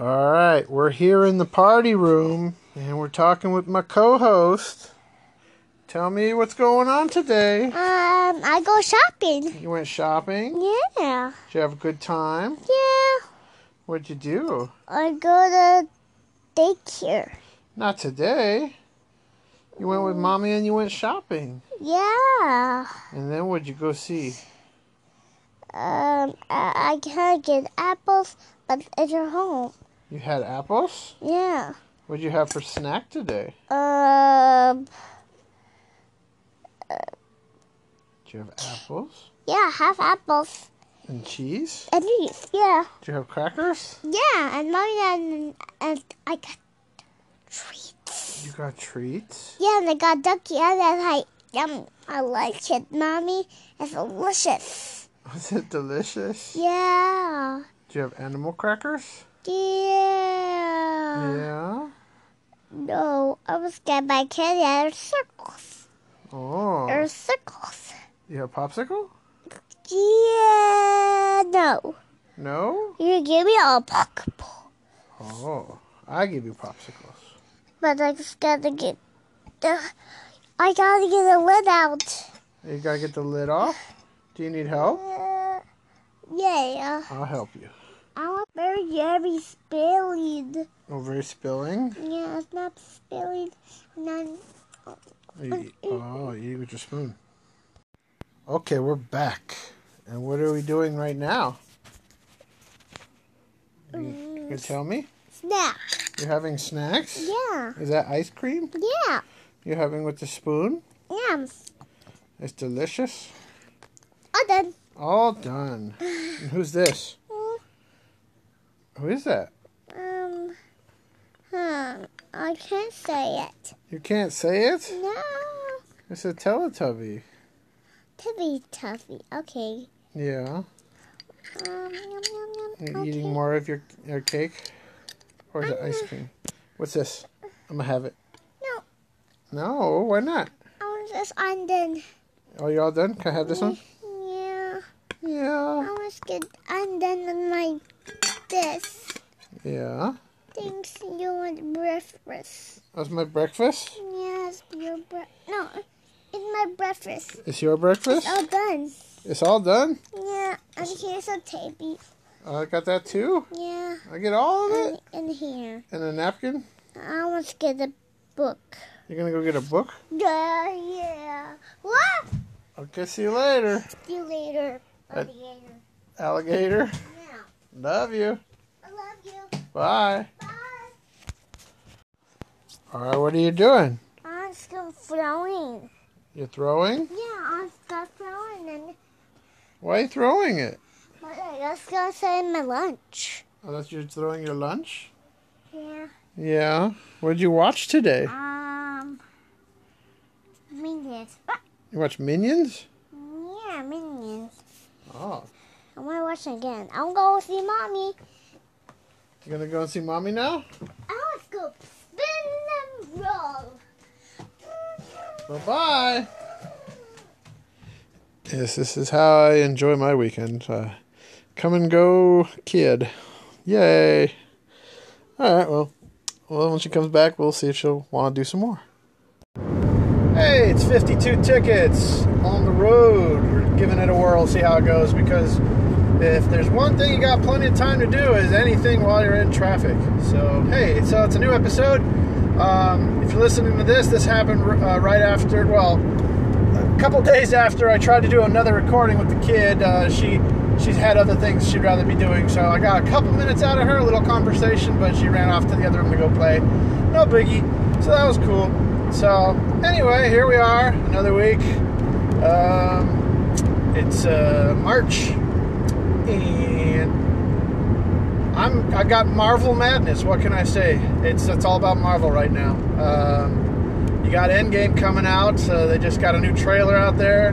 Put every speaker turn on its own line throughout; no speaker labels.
All right, we're here in the party room and we're talking with my co host. Tell me what's going on today.
Um, I go shopping.
You went shopping?
Yeah.
Did you have a good time?
Yeah.
What'd you do?
I go to daycare.
Not today. You went with mommy and you went shopping.
Yeah.
And then what'd you go see?
Um, I, I can't get apples, but it's at home.
You had apples?
Yeah.
What'd you have for snack today?
Um,
Did you have apples
yeah, half apples.
and cheese?
At least, yeah.
Did you have crackers?
Yeah, and mommy and, and I got treats.
You got treats?
Yeah, and I got ducky, and then I, yum, I like it, mommy. It's delicious.
Was it delicious?
Yeah.
Do you have animal crackers?
Yeah.
Yeah.
No, I was get my candy out of circles.
Oh.
Or circles.
You have popsicle?
Yeah, no.
No?
You give me a Pokeball.
Oh. I give you popsicles.
But I just gotta get the. I gotta get the lid out.
You gotta get the lid off? Do you need help?
Uh, yeah.
I'll help you.
I want very oh, very spilling.
Over spilling?
Yeah, it's not spilling. None.
Oh, you oh, you eat with your spoon. Okay, we're back. And what are we doing right now? You, you can mm. tell me?
Snack.
You're having snacks?
Yeah.
Is that ice cream
Yeah.
you're having with the spoon?
Yeah.
It's delicious.
All done.
All done. And who's this? Who is that?
Um. Huh. I can't say it.
You can't say it?
No.
It's a Teletubby.
Tippy Tuffy. Okay.
Yeah.
Um, yum, yum, yum.
You're
okay.
eating more of your, your cake? Or it ice cream? What's this? I'm gonna have it.
No.
No, why not?
I want this undone.
Oh, you all done? Can I have this one?
Yeah.
Yeah.
I want to get undone on my this.
Yeah.
Thanks. You want breakfast?
That's my breakfast?
Yes, your bre- No, it's my breakfast.
It's your breakfast?
It's all done.
It's all done?
Yeah, and here's a tapey.
I got that too?
Yeah,
I get all of it?
and, and here.
And a napkin?
I want to get a book.
You're gonna go get a book?
Yeah, yeah. What?
Okay, see you later.
See you later, alligator.
Alligator. Love you.
I love you.
Bye.
Bye.
Alright, what are you doing?
I'm still throwing.
You're throwing?
Yeah, I'm still throwing, and
Why are you throwing it?
I just gonna say my lunch.
Oh, that's you're throwing your lunch?
Yeah.
Yeah. What did you watch today?
Um. Minions.
You watch Minions?
Yeah, minions.
Oh.
I want to watch it again. I'm going to see mommy.
You gonna go and see mommy now?
Want to go spin and roll.
Bye bye. Yes, this is how I enjoy my weekend. Uh, come and go, kid. Yay. All right, well, well, when she comes back, we'll see if she'll want to do some more. Hey, it's 52 tickets on the road. We're giving it a whirl, see how it goes, because if there's one thing you got plenty of time to do is anything while you're in traffic. So, hey, so it's a new episode. Um, if you're listening to this, this happened uh, right after, well, a couple days after I tried to do another recording with the kid. Uh, she she's had other things she'd rather be doing, so I got a couple minutes out of her, a little conversation, but she ran off to the other room to go play. No biggie. So that was cool. So anyway, here we are, another week. Um, it's uh, March, and I'm I got Marvel madness. What can I say? It's it's all about Marvel right now. Um, you got Endgame coming out. So they just got a new trailer out there,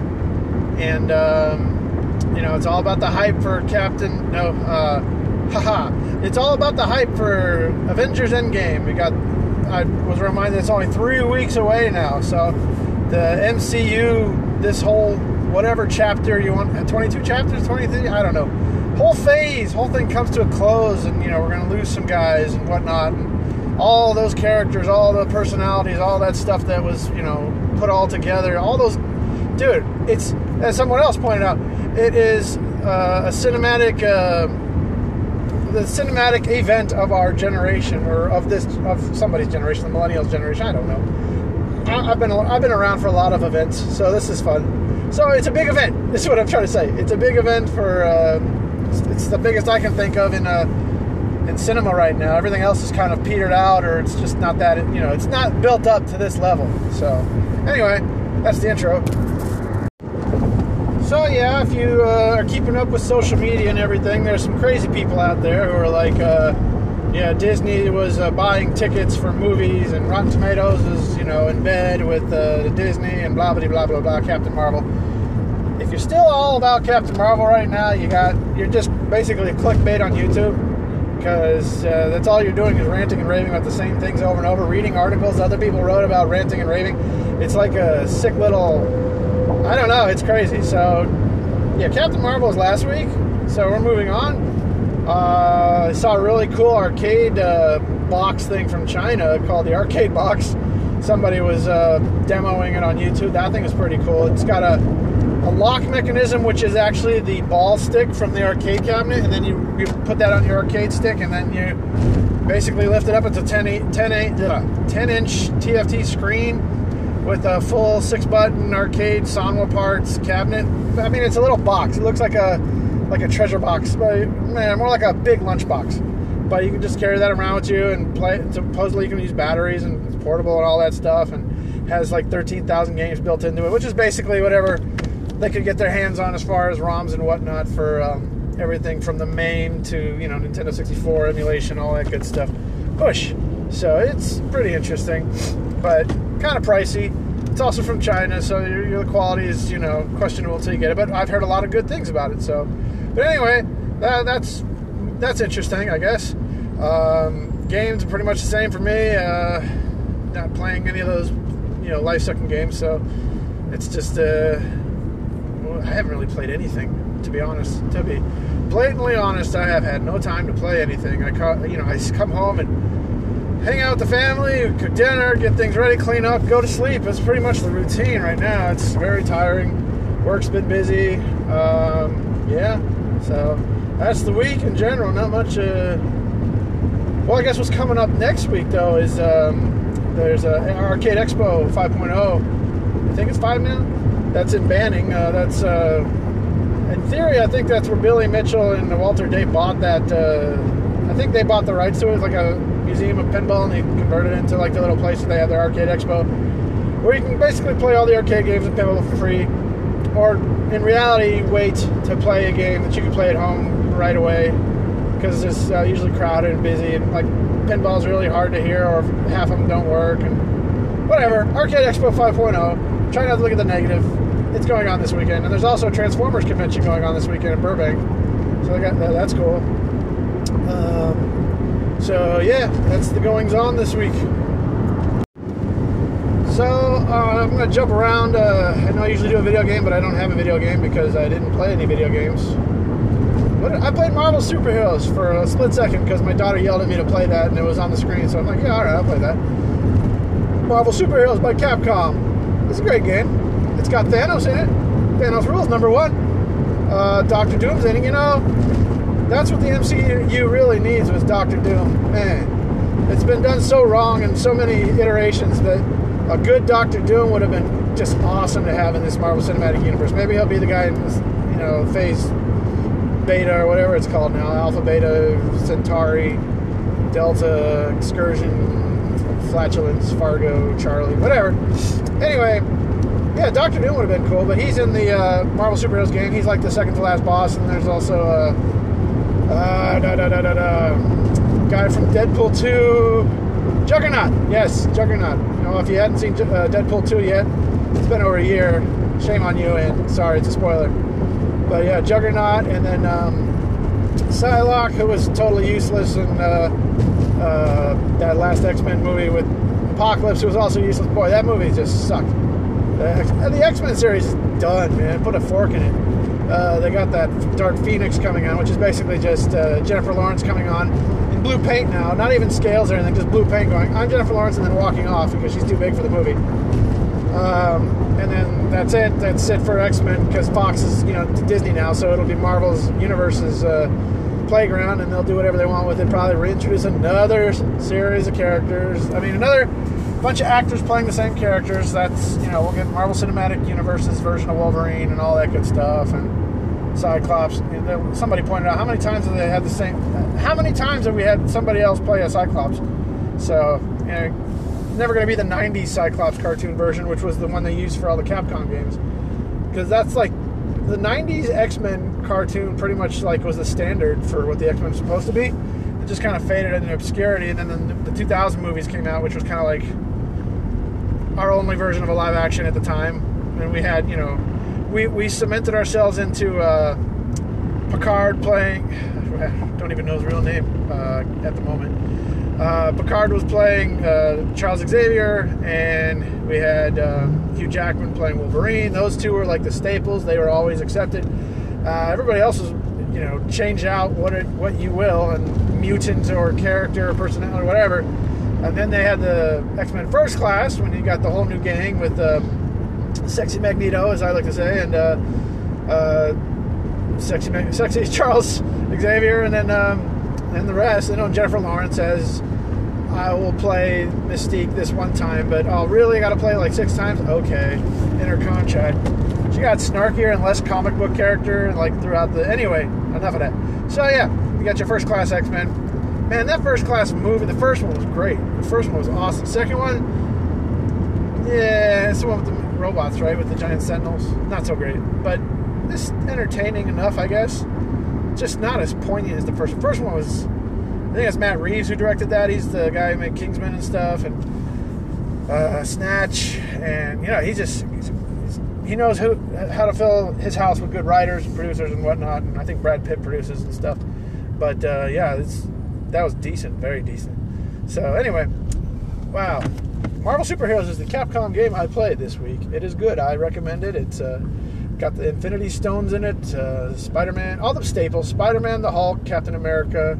and um, you know it's all about the hype for Captain. No, uh, haha! It's all about the hype for Avengers Endgame. We got. I was reminded it's only three weeks away now. So the MCU, this whole whatever chapter you want, 22 chapters, 23, I don't know. whole phase, whole thing comes to a close, and you know we're gonna lose some guys and whatnot, and all those characters, all the personalities, all that stuff that was you know put all together, all those, dude. It's as someone else pointed out, it is uh, a cinematic. Uh, the cinematic event of our generation, or of this, of somebody's generation, the millennials generation. I don't know. I- I've been I've been around for a lot of events, so this is fun. So it's a big event. This is what I'm trying to say. It's a big event for. Uh, it's, it's the biggest I can think of in uh, in cinema right now. Everything else is kind of petered out, or it's just not that. You know, it's not built up to this level. So anyway, that's the intro. So yeah, if you uh, are keeping up with social media and everything, there's some crazy people out there who are like, uh, yeah, Disney was uh, buying tickets for movies, and Rotten Tomatoes is, you know, in bed with uh, Disney and blah blah blah blah blah. Captain Marvel. If you're still all about Captain Marvel right now, you got you're just basically clickbait on YouTube because uh, that's all you're doing is ranting and raving about the same things over and over, reading articles other people wrote about ranting and raving. It's like a sick little I don't know. It's crazy. So, yeah, Captain Marvel was last week. So we're moving on. Uh, I saw a really cool arcade uh, box thing from China called the Arcade Box. Somebody was uh, demoing it on YouTube. That thing is pretty cool. It's got a, a lock mechanism, which is actually the ball stick from the arcade cabinet, and then you, you put that on your arcade stick, and then you basically lift it up. It's a 10, 10, 10 inch TFT screen with a full six button arcade Sanwa parts cabinet. I mean, it's a little box. It looks like a like a treasure box, but man, more like a big lunchbox. But you can just carry that around with you and play. Supposedly, you can use batteries and it's portable and all that stuff, and has like 13,000 games built into it, which is basically whatever they could get their hands on as far as ROMs and whatnot for um, everything from the MAME to you know Nintendo 64 emulation, all that good stuff. Push. So it's pretty interesting, but kind of pricey. It's also from China, so your, your quality is you know questionable until you get it. But I've heard a lot of good things about it. So, but anyway, that, that's that's interesting, I guess. Um, games are pretty much the same for me. Uh, not playing any of those you know life sucking games, so it's just uh, I haven't really played anything to be honest. To be blatantly honest, I have had no time to play anything. I caught, you know I come home and hang out with the family, cook dinner, get things ready, clean up, go to sleep. It's pretty much the routine right now. It's very tiring. Work's been busy. Um, yeah, so that's the week in general. Not much. Uh, well, I guess what's coming up next week though is um, there's a Arcade Expo 5.0. I think it's five now. That's in Banning. Uh, that's uh, in theory. I think that's where Billy Mitchell and Walter Day bought that. Uh, I think they bought the rights to it. Like a museum of pinball, and they converted it into like the little place that they have their arcade expo, where you can basically play all the arcade games of pinball for free, or in reality, wait to play a game that you can play at home right away because it's uh, usually crowded and busy, and like pinball's really hard to hear, or half of them don't work, and whatever. Arcade Expo 5.0. Try not to look at the negative. It's going on this weekend, and there's also a Transformers convention going on this weekend in Burbank, so got, that's cool. Um, so yeah, that's the goings on this week. So uh, I'm gonna jump around. Uh, I know I usually do a video game, but I don't have a video game because I didn't play any video games. But I played Marvel Superheroes for a split second because my daughter yelled at me to play that, and it was on the screen. So I'm like, yeah, all right, I'll play that. Marvel Superheroes by Capcom. It's a great game. It's got Thanos in it. Thanos rules number one. Uh, Doctor Doom's in it. You know, that's what the MCU really needs was Doctor Doom. Man, it's been done so wrong in so many iterations that a good Doctor Doom would have been just awesome to have in this Marvel Cinematic Universe. Maybe he'll be the guy in you know, phase beta or whatever it's called now Alpha, Beta, Centauri, Delta, Excursion, Flatulence, Fargo, Charlie, whatever. Anyway, yeah, Doctor Doom would have been cool, but he's in the uh, Marvel Superheroes game. He's like the second to last boss, and there's also a. Uh, da, da, da, da, da, guy from Deadpool 2. Juggernaut! Yes, Juggernaut. You know, if you hadn't seen uh, Deadpool 2 yet, it's been over a year. Shame on you, and sorry, it's a spoiler. But yeah, Juggernaut, and then um, Psylocke, who was totally useless in uh, uh, that last X Men movie with Apocalypse, who was also useless. Boy, that movie just sucked. The, X Men series is done, man. Put a fork in it. Uh, they got that Dark Phoenix coming on, which is basically just uh, Jennifer Lawrence coming on blue paint now, not even scales or anything, just blue paint going, I'm Jennifer Lawrence, and then walking off because she's too big for the movie. Um, and then that's it. That's it for X Men because Fox is, you know, Disney now, so it'll be Marvel's Universe's uh, playground, and they'll do whatever they want with it. Probably reintroduce another series of characters. I mean, another bunch of actors playing the same characters. That's you know, we'll get Marvel Cinematic Universe's version of Wolverine and all that good stuff, and Cyclops. Somebody pointed out how many times have they had the same? How many times have we had somebody else play a Cyclops? So, you know, never going to be the 90s Cyclops cartoon version, which was the one they used for all the Capcom games. Because that's like the 90s X-Men cartoon pretty much like was the standard for what the X-Men was supposed to be. It just kind of faded into obscurity and then the, the 2000 movies came out, which was kind of like our only version of a live action at the time. And we had, you know, we, we cemented ourselves into uh, Picard playing, don't even know his real name uh, at the moment uh, Picard was playing uh, Charles Xavier, and we had uh, Hugh Jackman playing Wolverine. Those two were like the staples; they were always accepted. Uh, everybody else was, you know, change out what it, what you will, and mutant or character or personality or whatever. And then they had the X Men First Class when you got the whole new gang with um, Sexy Magneto, as I like to say, and uh, uh, Sexy Sexy Charles Xavier, and then. Um, and the rest. I know Jennifer Lawrence says I will play Mystique this one time, but oh, really? I got to play like six times? Okay, in her contract. She got snarkier and less comic book character, like throughout the. Anyway, enough of that. So yeah, you got your first class X Men. Man, that first class movie, the first one was great. The first one was awesome. Second one, yeah, it's the one with the robots, right? With the giant sentinels. Not so great, but it's entertaining enough, I guess just not as poignant as the first. First one was, I think it's Matt Reeves who directed that. He's the guy who made Kingsman and stuff, and uh, Snatch, and you know he just he's, he's, he knows who how to fill his house with good writers and producers and whatnot. And I think Brad Pitt produces and stuff. But uh, yeah, that was decent, very decent. So anyway, wow. Marvel Superheroes is the Capcom game I played this week. It is good. I recommend it. It's uh, Got the Infinity Stones in it. Uh, Spider Man, all the staples. Spider Man, the Hulk, Captain America,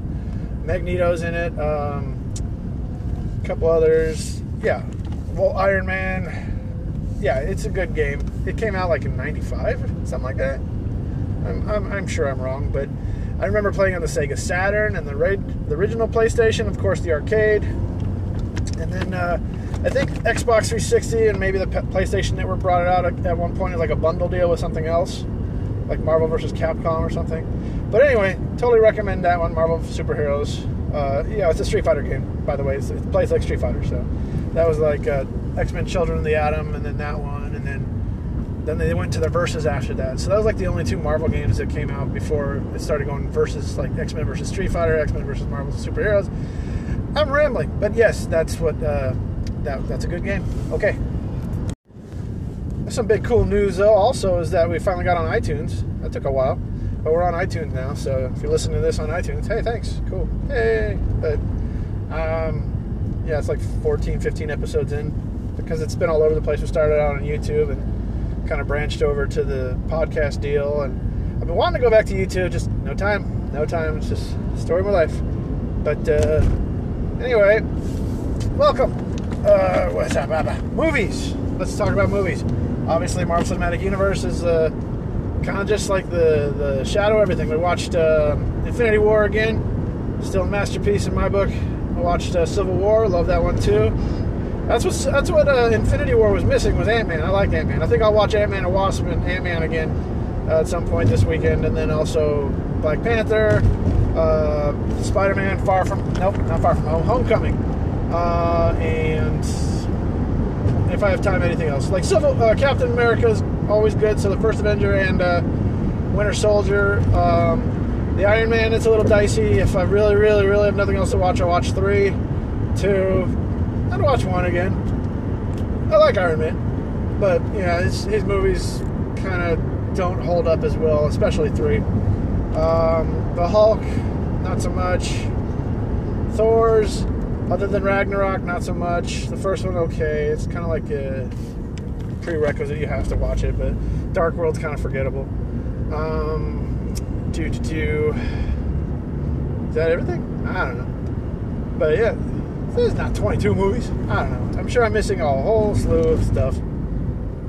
Magneto's in it. Um, a couple others. Yeah. Well, Iron Man. Yeah, it's a good game. It came out like in '95, something like that. I'm, I'm, I'm, sure I'm wrong, but I remember playing on the Sega Saturn and the, the original PlayStation, of course, the arcade. And then uh, I think Xbox 360 and maybe the PlayStation Network brought it out at one point as like a bundle deal with something else, like Marvel versus Capcom or something. But anyway, totally recommend that one, Marvel Superheroes. Uh, yeah, it's a Street Fighter game, by the way. It's, it plays like Street Fighter, so that was like uh, X Men: Children of the Atom, and then that one, and then then they went to the verses after that. So that was like the only two Marvel games that came out before it started going versus like X Men versus Street Fighter, X Men versus Marvel Superheroes. I'm rambling, but yes, that's what. Uh, that, that's a good game. Okay. Some big cool news though also is that we finally got on iTunes. That took a while, but we're on iTunes now. So if you're listening to this on iTunes, hey, thanks, cool, hey. But um, yeah, it's like 14, 15 episodes in because it's been all over the place. We started out on YouTube and kind of branched over to the podcast deal, and I've been wanting to go back to YouTube, just no time, no time. It's just story of my life. But uh, anyway, welcome uh, what's up, Baba? Movies. Let's talk about movies. Obviously, Marvel Cinematic Universe is uh, kind of just like the the shadow everything. We watched uh, Infinity War again, still a masterpiece in my book. I watched uh, Civil War, love that one too. That's what that's what uh, Infinity War was missing was Ant Man. I like Ant Man. I think I'll watch Ant Man and Wasp and Ant Man again uh, at some point this weekend, and then also Black Panther, uh, Spider Man, Far From Nope, not Far From Home, Homecoming uh, and if I have time, anything else. Like Civil uh, Captain America is always good. So the First Avenger and uh, Winter Soldier. Um, the Iron Man, it's a little dicey. If I really, really, really have nothing else to watch, I'll watch three, two. I'd watch one again. I like Iron Man, but yeah, his, his movies kind of don't hold up as well, especially three. Um, the Hulk, not so much. Thor's other than Ragnarok, not so much. The first one, okay. It's kind of like a prerequisite. You have to watch it, but Dark World's kind of forgettable. Um, do do do. Is that everything? I don't know. But yeah, there's not 22 movies. I don't know. I'm sure I'm missing a whole slew of stuff.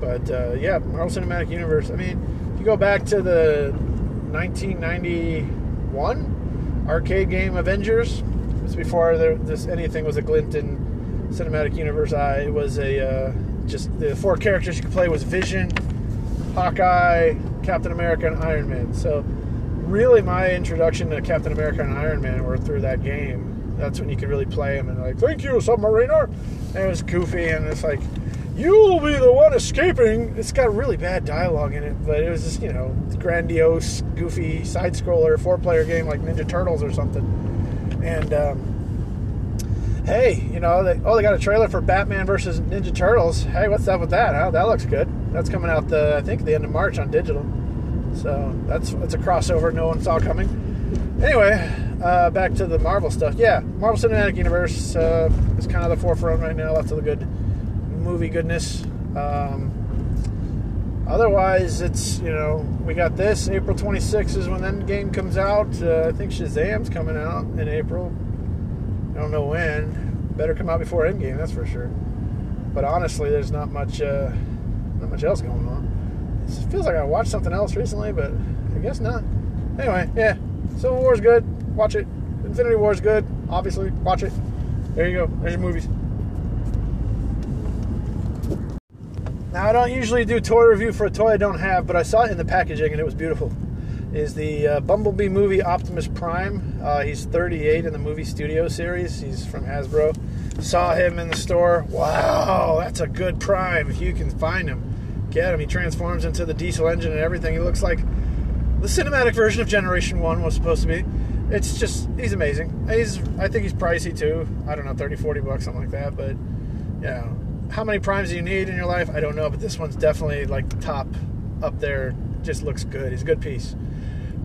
But uh, yeah, Marvel Cinematic Universe. I mean, if you go back to the 1991 arcade game Avengers, was before there, this anything was a glint in Cinematic Universe. I it was a uh, just the four characters you could play was Vision, Hawkeye, Captain America, and Iron Man. So really, my introduction to Captain America and Iron Man were through that game. That's when you could really play them and like, thank you, Submariner. And it was goofy and it's like, you'll be the one escaping. It's got really bad dialogue in it, but it was just you know grandiose, goofy side scroller four player game like Ninja Turtles or something. And um, hey, you know, they, oh, they got a trailer for Batman versus Ninja Turtles. Hey, what's up with that? Huh? That looks good. That's coming out the I think the end of March on digital. So that's that's a crossover no one saw coming. Anyway, uh, back to the Marvel stuff. Yeah, Marvel Cinematic Universe uh, is kind of the forefront right now. Lots of the good movie goodness. Um, otherwise, it's you know we got this April 26th is when Endgame comes out. Uh, I think Shazam's coming out in April. I don't know when. Better come out before Endgame, that's for sure. But honestly, there's not much uh, not much else going on. It feels like I watched something else recently, but I guess not. Anyway, yeah, Civil War's good. Watch it. Infinity War's good. Obviously, watch it. There you go. There's your movies. Now, I don't usually do toy review for a toy I don't have, but I saw it in the packaging and it was beautiful. Is the uh, Bumblebee movie Optimus Prime? Uh, he's 38 in the movie studio series. He's from Hasbro. Saw him in the store. Wow, that's a good Prime if you can find him. Get him. He transforms into the diesel engine and everything. He looks like the cinematic version of Generation 1 was supposed to be. It's just, he's amazing. He's, I think he's pricey too. I don't know, 30, 40 bucks, something like that. But, yeah, how many primes do you need in your life? I don't know, but this one's definitely like the top up there. Just looks good. He's a good piece.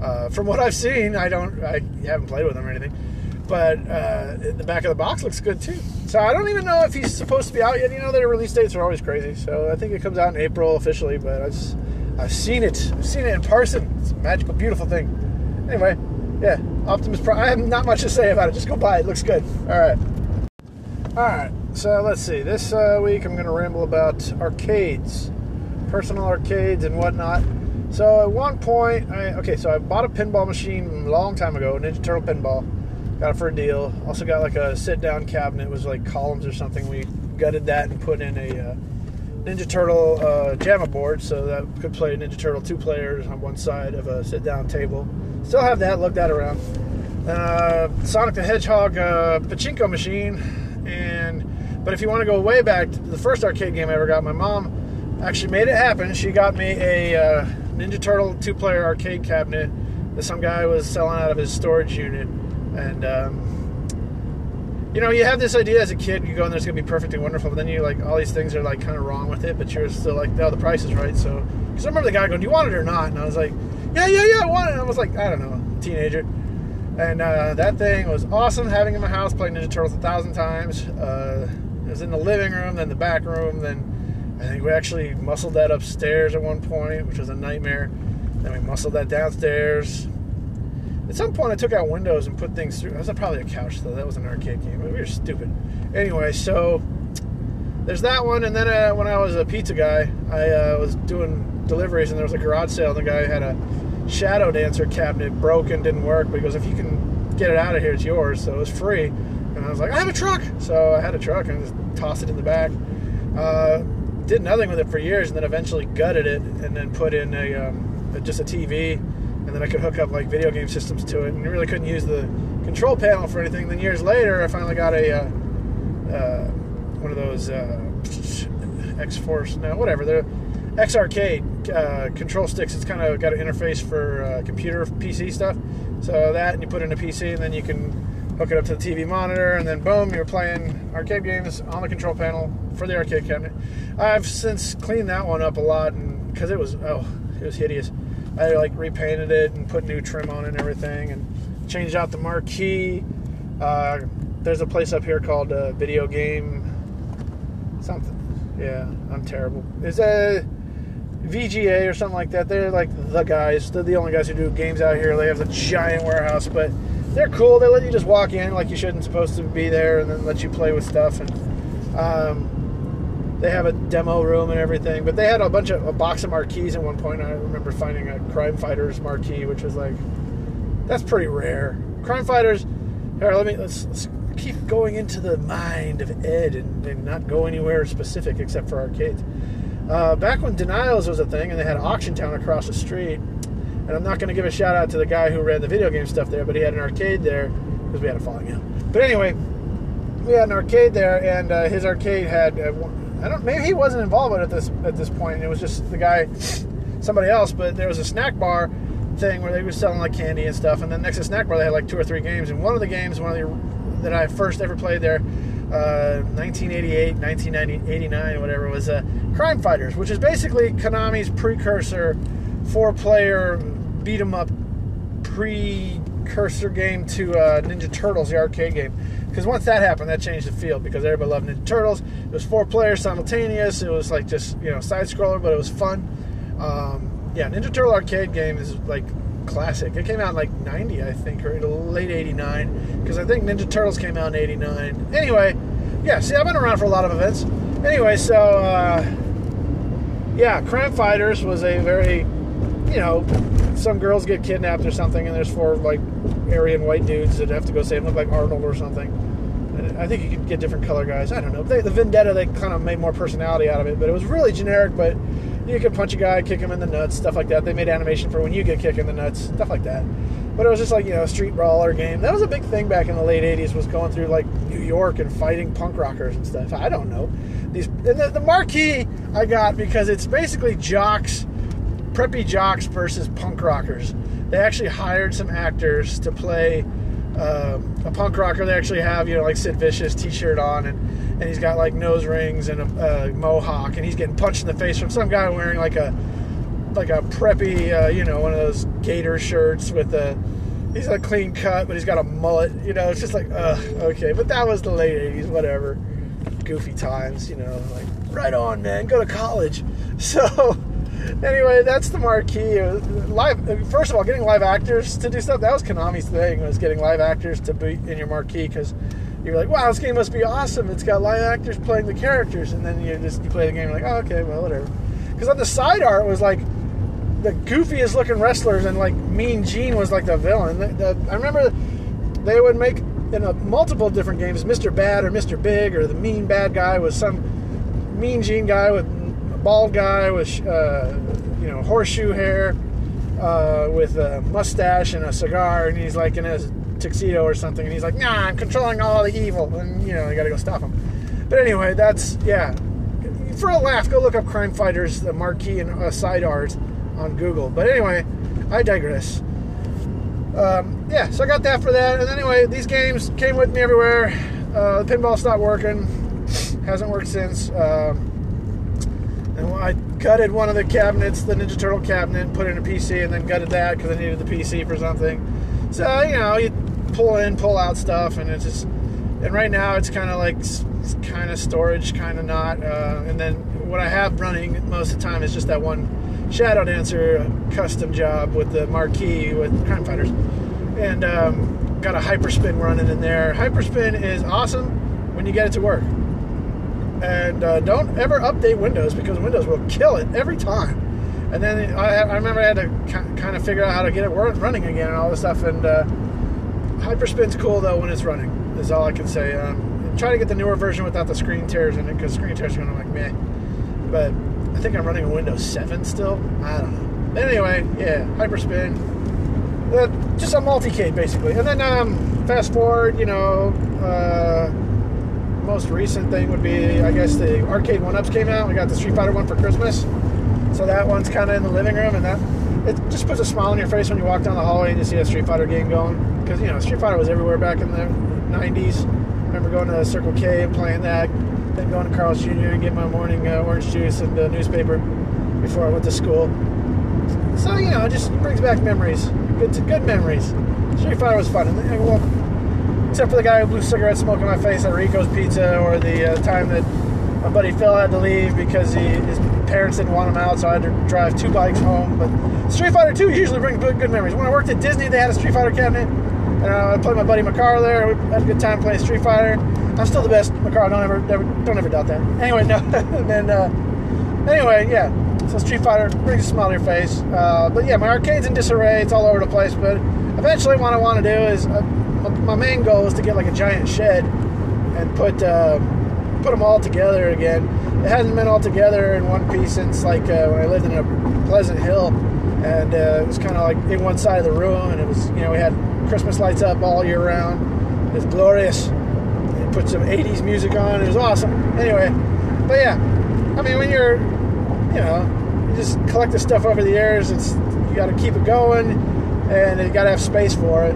Uh, from what I've seen, I don't, I haven't played with him or anything, but uh, the back of the box looks good too. So I don't even know if he's supposed to be out yet. You know, their release dates are always crazy. So I think it comes out in April officially, but I've, I've seen it. I've seen it in person. It's a magical, beautiful thing. Anyway, yeah, Optimus Prime. I have not much to say about it. Just go buy it. it looks good. All right. All right. So let's see. This uh, week I'm going to ramble about arcades, personal arcades, and whatnot. So at one point, I, okay, so I bought a pinball machine a long time ago, Ninja Turtle pinball. Got it for a deal. Also got like a sit-down cabinet. It was like columns or something. We gutted that and put in a uh, Ninja Turtle uh, JAMMA board, so that could play Ninja Turtle two players on one side of a sit-down table. Still have that. Look that around. Uh, Sonic the Hedgehog uh, pachinko machine, and but if you want to go way back, the first arcade game I ever got, my mom actually made it happen. She got me a uh, Ninja Turtle two player arcade cabinet that some guy was selling out of his storage unit. And, um, you know, you have this idea as a kid, you go in there, it's going to be perfect and wonderful, but then you like, all these things are like kind of wrong with it, but you're still like, no, the price is right. So, because I remember the guy going, do you want it or not? And I was like, yeah, yeah, yeah, I want it. And I was like, I don't know, teenager. And uh, that thing was awesome having in my house, playing Ninja Turtles a thousand times. Uh, it was in the living room, then the back room, then I think we actually muscled that upstairs at one point, which was a nightmare. Then we muscled that downstairs. At some point, I took out windows and put things through. That was probably a couch, though. That was an arcade game. We were stupid. Anyway, so there's that one. And then uh, when I was a pizza guy, I uh, was doing deliveries, and there was a garage sale. And the guy had a Shadow Dancer cabinet, broken, didn't work. But he goes, if you can get it out of here, it's yours. So it was free. And I was like, I have a truck. So I had a truck and just tossed it in the back. Uh, did nothing with it for years, and then eventually gutted it, and then put in a um, just a TV, and then I could hook up like video game systems to it, and you really couldn't use the control panel for anything. Then years later, I finally got a uh, uh, one of those uh, X Force, no, whatever, the X Arcade uh, control sticks. It's kind of got an interface for uh, computer PC stuff. So that, and you put in a PC, and then you can hook it up to the TV monitor, and then boom, you're playing arcade games on the control panel for the arcade cabinet. I've since cleaned that one up a lot, and because it was oh, it was hideous. I like repainted it and put new trim on it and everything, and changed out the marquee. Uh, there's a place up here called uh, Video Game something. Yeah, I'm terrible. Is a VGA or something like that. They're like the guys. They're the only guys who do games out here. They have a giant warehouse, but they're cool. They let you just walk in like you shouldn't supposed to be there, and then let you play with stuff. And um, they have a demo room and everything. But they had a bunch of a box of marquees at one point. I remember finding a Crime Fighters marquee, which was like that's pretty rare. Crime Fighters. Here, let me let's, let's keep going into the mind of Ed and, and not go anywhere specific except for arcades. Uh, back when Denials was a thing and they had Auction Town across the street, and I'm not going to give a shout out to the guy who ran the video game stuff there, but he had an arcade there because we had a falling out. But anyway, we had an arcade there, and uh, his arcade had uh, I don't maybe he wasn't involved at this at this point. It was just the guy, somebody else. But there was a snack bar thing where they were selling like candy and stuff, and then next to the snack bar they had like two or three games, and one of the games, one of the that I first ever played there. Uh, 1988, 1989, whatever was uh, Crime Fighters, which is basically Konami's precursor, four-player beat 'em up precursor game to uh, Ninja Turtles, the arcade game. Because once that happened, that changed the field because everybody loved Ninja Turtles. It was four players simultaneous. It was like just you know side scroller, but it was fun. Um, yeah, Ninja Turtle arcade game is like classic. It came out like 90, I think, or late 89, because I think Ninja Turtles came out in 89. Anyway, yeah, see, I've been around for a lot of events. Anyway, so, uh, yeah, Crime Fighters was a very, you know, some girls get kidnapped or something, and there's four, like, Aryan white dudes that have to go save them, look like Arnold or something. I think you could get different color guys. I don't know. They, the Vendetta, they kind of made more personality out of it, but it was really generic, but you could punch a guy, kick him in the nuts, stuff like that. They made animation for when you get kicked in the nuts, stuff like that. But it was just like you know, a street brawler game. That was a big thing back in the late '80s. Was going through like New York and fighting punk rockers and stuff. I don't know. These the, the marquee I got because it's basically jocks, preppy jocks versus punk rockers. They actually hired some actors to play uh, a punk rocker. They actually have you know like Sid Vicious T-shirt on and and he's got like nose rings and a, a, mohawk, and he's getting punched in the face from some guy wearing like a like a preppy, uh, you know, one of those gator shirts with a. He's a clean cut, but he's got a mullet. You know, it's just like, ugh, okay. But that was the late '80s, whatever. Goofy times, you know, like right on, man. Go to college. So, anyway, that's the marquee. Uh, live. Uh, first of all, getting live actors to do stuff that was Konami's thing. Was getting live actors to be in your marquee because you're like, wow, this game must be awesome. It's got live actors playing the characters, and then you just you play the game, you're like, oh, okay, well, whatever. Because on the side art was like the goofiest looking wrestlers, and like Mean Gene was like the villain. The, the, I remember they would make in a, multiple different games, Mr. Bad or Mr. Big, or the mean bad guy was some Mean Gene guy with bald guy with uh, you know horseshoe hair, uh, with a mustache and a cigar, and he's like in his tuxedo or something, and he's like, "Nah, I'm controlling all the evil," and you know, you got to go stop him. But anyway, that's yeah. For a laugh, go look up Crime Fighters, the marquee and uh, side art on Google. But anyway, I digress. Um, yeah, so I got that for that. And anyway, these games came with me everywhere. Uh, the pinball stopped working, hasn't worked since. Um, and I gutted one of the cabinets, the Ninja Turtle cabinet, put in a PC, and then gutted that because I needed the PC for something. So you know, you pull in, pull out stuff, and it's just. And right now, it's kind of like kind of storage, kind of not. Uh, and then what I have running most of the time is just that one Shadow Dancer custom job with the marquee with Crime Fighters, and um, got a Hyperspin running in there. Hyperspin is awesome when you get it to work. And uh, don't ever update Windows because Windows will kill it every time. And then I, I remember I had to kind of figure out how to get it running again and all this stuff. And uh, Hyperspin's cool though when it's running. Is all I can say. Um, try to get the newer version without the screen tears in it because screen tears are going to like meh. But I think I'm running a Windows 7 still. I don't know. Anyway, yeah, Hyperspin. Uh, just a multi-cade basically. And then um, fast forward, you know, uh, most recent thing would be I guess the arcade one-ups came out. We got the Street Fighter one for Christmas. So that one's kind of in the living room, and that it just puts a smile on your face when you walk down the hallway and you see a Street Fighter game going. Because you know Street Fighter was everywhere back in the '90s. I remember going to Circle K and playing that, then going to Carl's Jr. and getting my morning uh, orange juice and the newspaper before I went to school. So you know, it just brings back memories, good good memories. Street Fighter was fun, and well, except for the guy who blew cigarette smoke in my face at Rico's Pizza, or the uh, time that my buddy Phil had to leave because he his parents didn't want him out, so I had to drive two bikes home. But Street Fighter 2 usually brings good, good memories. When I worked at Disney, they had a Street Fighter cabinet, and uh, I played my buddy Makar there. We had a good time playing Street Fighter. I'm still the best, Makar. Don't ever, ever don't ever doubt that. Anyway, no, and then uh, anyway, yeah. So Street Fighter brings a smile to your face. Uh, but yeah, my arcade's in disarray. It's all over the place. But eventually, what I want to do is uh, my, main goal is to get like a giant shed and put uh, put them all together again. It hasn't been all together in one piece since like uh, when I lived in a Pleasant Hill, and uh, it was kind of like in one side of the room, and it was you know we had Christmas lights up all year round. It was glorious. Put some '80s music on. It was awesome. Anyway, but yeah, I mean when you're you know you just collect this stuff over the years, it's you got to keep it going, and you got to have space for it,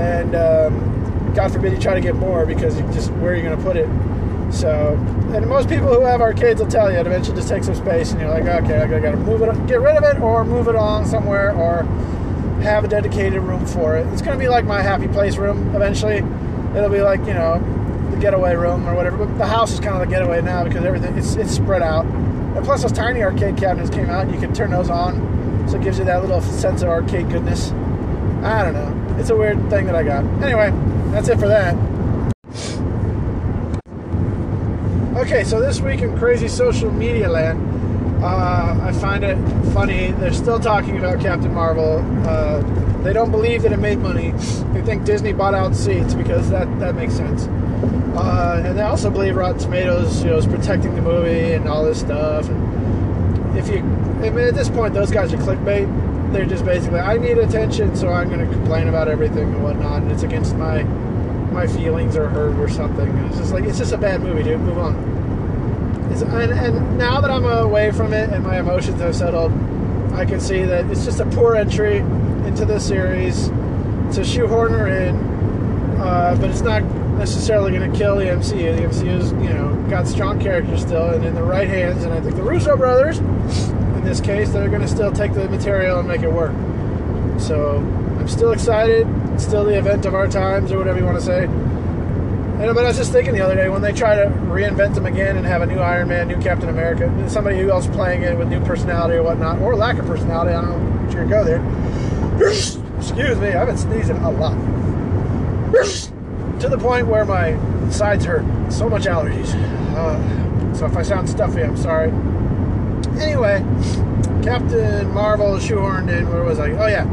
and um, God forbid you try to get more because you just where are you going to put it? So, and most people who have arcades will tell you eventually just takes some space, and you're like, okay, I gotta move it, get rid of it, or move it on somewhere, or have a dedicated room for it. It's gonna be like my happy place room eventually. It'll be like you know the getaway room or whatever. But the house is kind of the getaway now because everything it's it's spread out. And plus, those tiny arcade cabinets came out. and You can turn those on, so it gives you that little sense of arcade goodness. I don't know. It's a weird thing that I got. Anyway, that's it for that. Okay, so this week in crazy social media land, uh, I find it funny. They're still talking about Captain Marvel. Uh, they don't believe that it made money. They think Disney bought out seats because that, that makes sense. Uh, and they also believe Rotten Tomatoes, you know, is protecting the movie and all this stuff. And if you, I mean, at this point, those guys are clickbait. They're just basically, I need attention, so I'm going to complain about everything and whatnot. And it's against my my feelings are hurt or something. And it's just like it's just a bad movie, dude. Move on. It's, and, and now that I'm away from it and my emotions have settled, I can see that it's just a poor entry into the series to shoehorn her in, uh, but it's not necessarily going to kill the MCU. The MCU's you know got strong characters still, and in the right hands. And I think the Russo brothers, in this case, they're going to still take the material and make it work. So I'm still excited. It's still the event of our times, or whatever you want to say. And, but I was just thinking the other day when they try to reinvent them again and have a new Iron Man, new Captain America, somebody else playing it with new personality or whatnot, or lack of personality. I don't know if you're gonna go there. Excuse me, I've been sneezing a lot. to the point where my sides hurt. So much allergies. Uh, so if I sound stuffy, I'm sorry. Anyway, Captain Marvel shoehorned in. Where was I? Oh yeah.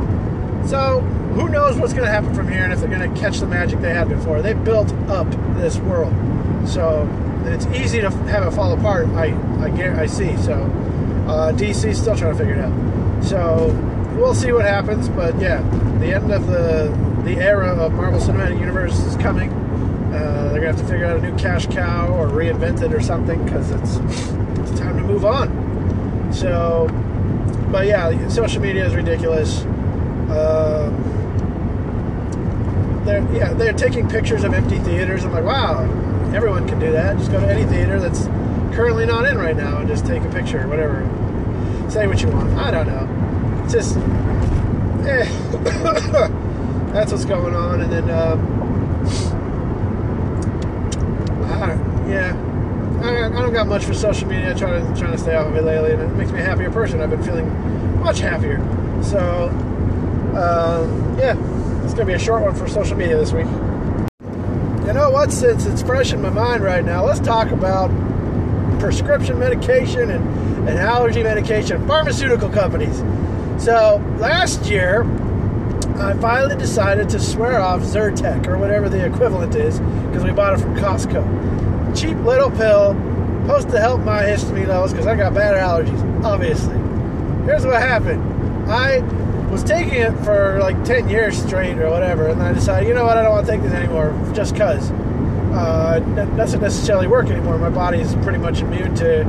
So who knows what's going to happen from here and if they're going to catch the magic they had before. They built up this world, so it's easy to have it fall apart. I I, I see. So uh, DC's still trying to figure it out. So we'll see what happens. But yeah, the end of the the era of Marvel Cinematic Universe is coming. Uh, they're gonna have to figure out a new cash cow or reinvent it or something because it's it's time to move on. So, but yeah, social media is ridiculous. Uh, they're yeah they're taking pictures of empty theaters. I'm like, wow, everyone can do that. Just go to any theater that's currently not in right now and just take a picture or whatever. Say what you want. I don't know. It's just eh. that's what's going on. And then um, yeah. I, don't got much for social media. I try to trying to stay off of it lately, and it makes me a happier person. I've been feeling much happier. So, um, yeah, it's gonna be a short one for social media this week. You know what? Since it's fresh in my mind right now, let's talk about prescription medication and, and allergy medication, pharmaceutical companies. So last year, I finally decided to swear off Zyrtec or whatever the equivalent is because we bought it from Costco. Cheap little pill, supposed to help my histamine levels because I got bad allergies, obviously. Here's what happened. I was taking it for like 10 years straight or whatever, and I decided, you know what, I don't want to take this anymore just because. Uh, it doesn't necessarily work anymore. My body is pretty much immune to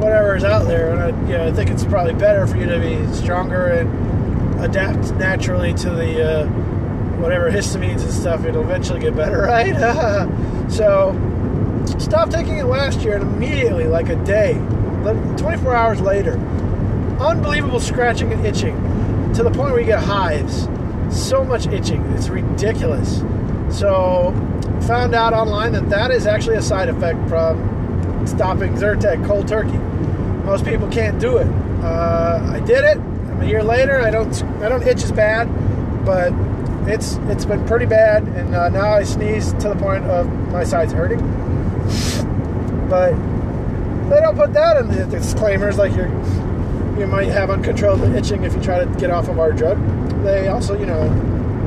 whatever is out there, and I, you know, I think it's probably better for you to be stronger and adapt naturally to the uh, whatever histamines and stuff. It'll eventually get better, right? so, stopped taking it last year, and immediately, like a day, 24 hours later, unbelievable scratching and itching to the point where you get hives. So much itching. It's ridiculous. So, found out online that that is actually a side effect from stopping Zyrtec cold turkey. Most people can't do it. Uh, I did it. A year later. I don't I don't itch as bad, but it's it's been pretty bad, and uh, now I sneeze to the point of my sides hurting. But they don't put that in the disclaimers like you're you might have uncontrolled itching if you try to get off of our drug. They also, you know,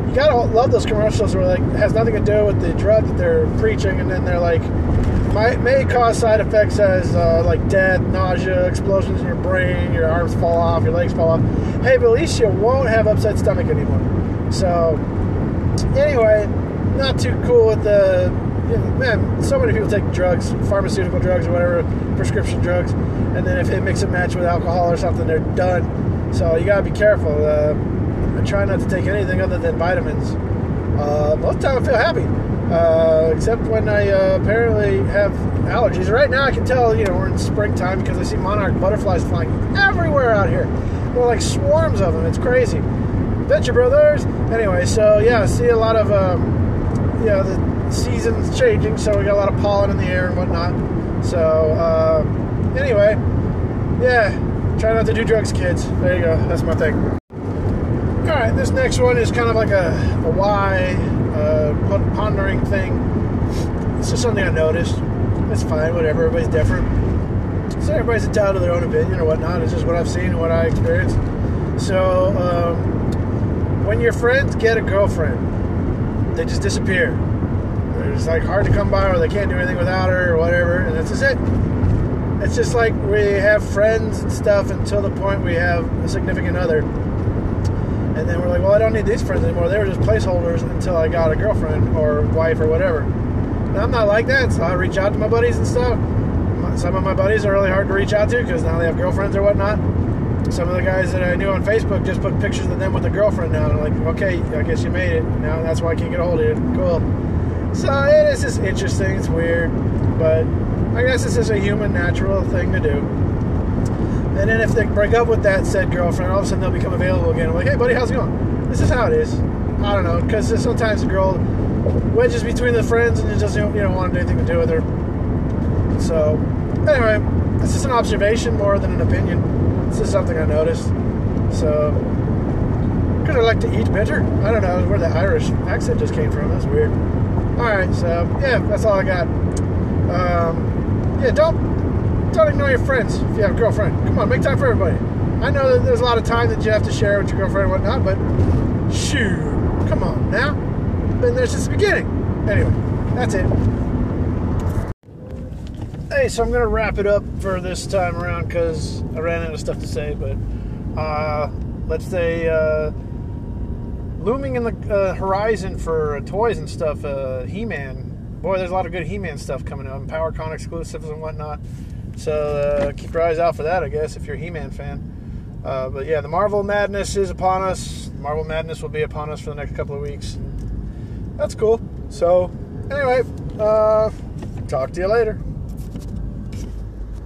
you gotta love those commercials where like it has nothing to do with the drug that they're preaching, and then they're like, might may cause side effects as uh, like death, nausea, explosions in your brain, your arms fall off, your legs fall off. Hey, but at least you won't have upset stomach anymore. So anyway, not too cool with the you man. So many people take drugs, pharmaceutical drugs or whatever, prescription drugs, and then if it mix and match with alcohol or something, they're done. So you gotta be careful. Uh, I try not to take anything other than vitamins. Uh, most of the time I feel happy, uh, except when I uh, apparently have allergies. Right now I can tell, you know, we're in springtime because I see monarch butterflies flying everywhere out here. Are like swarms of them. It's crazy. Venture Brothers. Anyway, so yeah, I see a lot of, um, yeah, the seasons changing, so we got a lot of pollen in the air and whatnot. So, uh, anyway, yeah, try not to do drugs, kids. There you go. That's my thing. All right, this next one is kind of like a, a why, uh, pondering thing. It's just something I noticed. It's fine, whatever. Everybody's different. So everybody's entitled to their own opinion or whatnot. It's just what I've seen and what I experienced. So, um, when your friends get a girlfriend, they just disappear. They're just like hard to come by, or they can't do anything without her, or whatever, and that's just it. It's just like we have friends and stuff until the point we have a significant other and then we're like, well, I don't need these friends anymore. They were just placeholders until I got a girlfriend or wife or whatever. Now, I'm not like that, so I reach out to my buddies and stuff. Some of my buddies are really hard to reach out to because now they have girlfriends or whatnot. Some of the guys that I knew on Facebook just put pictures of them with a girlfriend now. And I'm like, okay, I guess you made it. Now that's why I can't get a hold of you. Cool. So it is just interesting. It's weird. But I guess it's just a human, natural thing to do. And then if they break up with that said girlfriend, all of a sudden they'll become available again. I'm like, hey, buddy, how's it going? This is how it is. I don't know, because sometimes the girl wedges between the friends and just you don't want anything to do with her. So, anyway, it's just an observation more than an opinion. It's just something I noticed. So, could I like to eat bitter? I don't know where the Irish accent just came from. That's weird. All right, so yeah, that's all I got. Um, yeah, don't don't ignore your friends if you have a girlfriend. Come on, make time for everybody. I know that there's a lot of time that you have to share with your girlfriend and whatnot, but shoot, come on now. Been there since the beginning. Anyway, that's it. Hey, so I'm gonna wrap it up for this time around because I ran out of stuff to say. But uh, let's say uh, looming in the uh, horizon for toys and stuff. Uh, He-Man. Boy, there's a lot of good He-Man stuff coming up, PowerCon exclusives and whatnot. So uh, keep your eyes out for that, I guess, if you're a He-Man fan. Uh, but yeah, the Marvel Madness is upon us. Marvel Madness will be upon us for the next couple of weeks. That's cool. So anyway, uh, talk to you later.